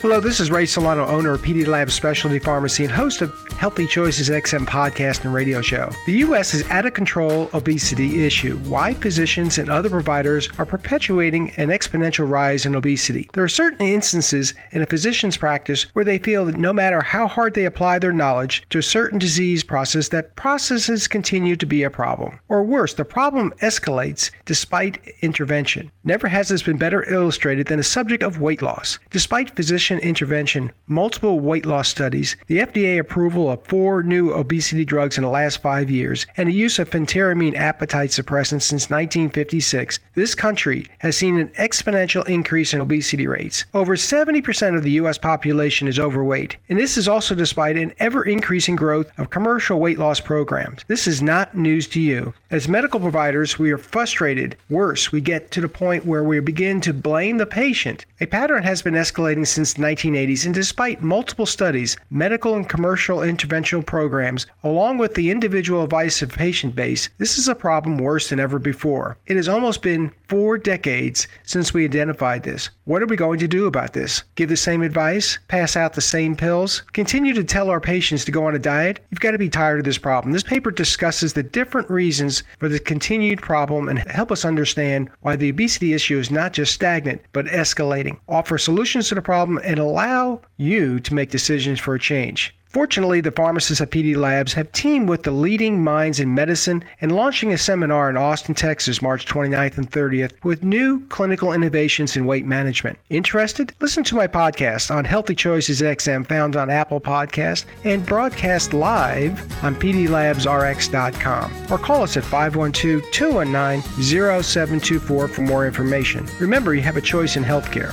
Hello, this is Ray Solano, owner of PD Lab Specialty Pharmacy and host of Healthy Choices XM podcast and radio show. The U.S. is out of control obesity issue. Why physicians and other providers are perpetuating an exponential rise in obesity. There are certain instances in a physician's practice where they feel that no matter how hard they apply their knowledge to a certain disease process, that processes continue to be a problem. Or worse, the problem escalates despite intervention. Never has this been better illustrated than a subject of weight loss. Despite intervention, multiple weight loss studies, the FDA approval of four new obesity drugs in the last five years, and the use of phentermine appetite suppressants since 1956, this country has seen an exponential increase in obesity rates. Over 70% of the U.S. population is overweight, and this is also despite an ever increasing growth of commercial weight loss programs. This is not news to you. As medical providers, we are frustrated. Worse, we get to the point where we begin to blame the patient. A pattern has been escalating since 1980s, and despite multiple studies, medical and commercial interventional programs, along with the individual advice of patient base, this is a problem worse than ever before. It has almost been four decades since we identified this. What are we going to do about this? Give the same advice? Pass out the same pills? Continue to tell our patients to go on a diet? You've got to be tired of this problem. This paper discusses the different reasons for the continued problem and help us understand why the obesity issue is not just stagnant, but escalating. Offer solutions to the problem and allow you to make decisions for a change. Fortunately, the pharmacists at PD Labs have teamed with the leading minds in medicine and launching a seminar in Austin, Texas, March 29th and 30th with new clinical innovations in weight management. Interested? Listen to my podcast on Healthy Choices XM found on Apple Podcast and broadcast live on pdlabsrx.com or call us at 512-219-0724 for more information. Remember, you have a choice in healthcare.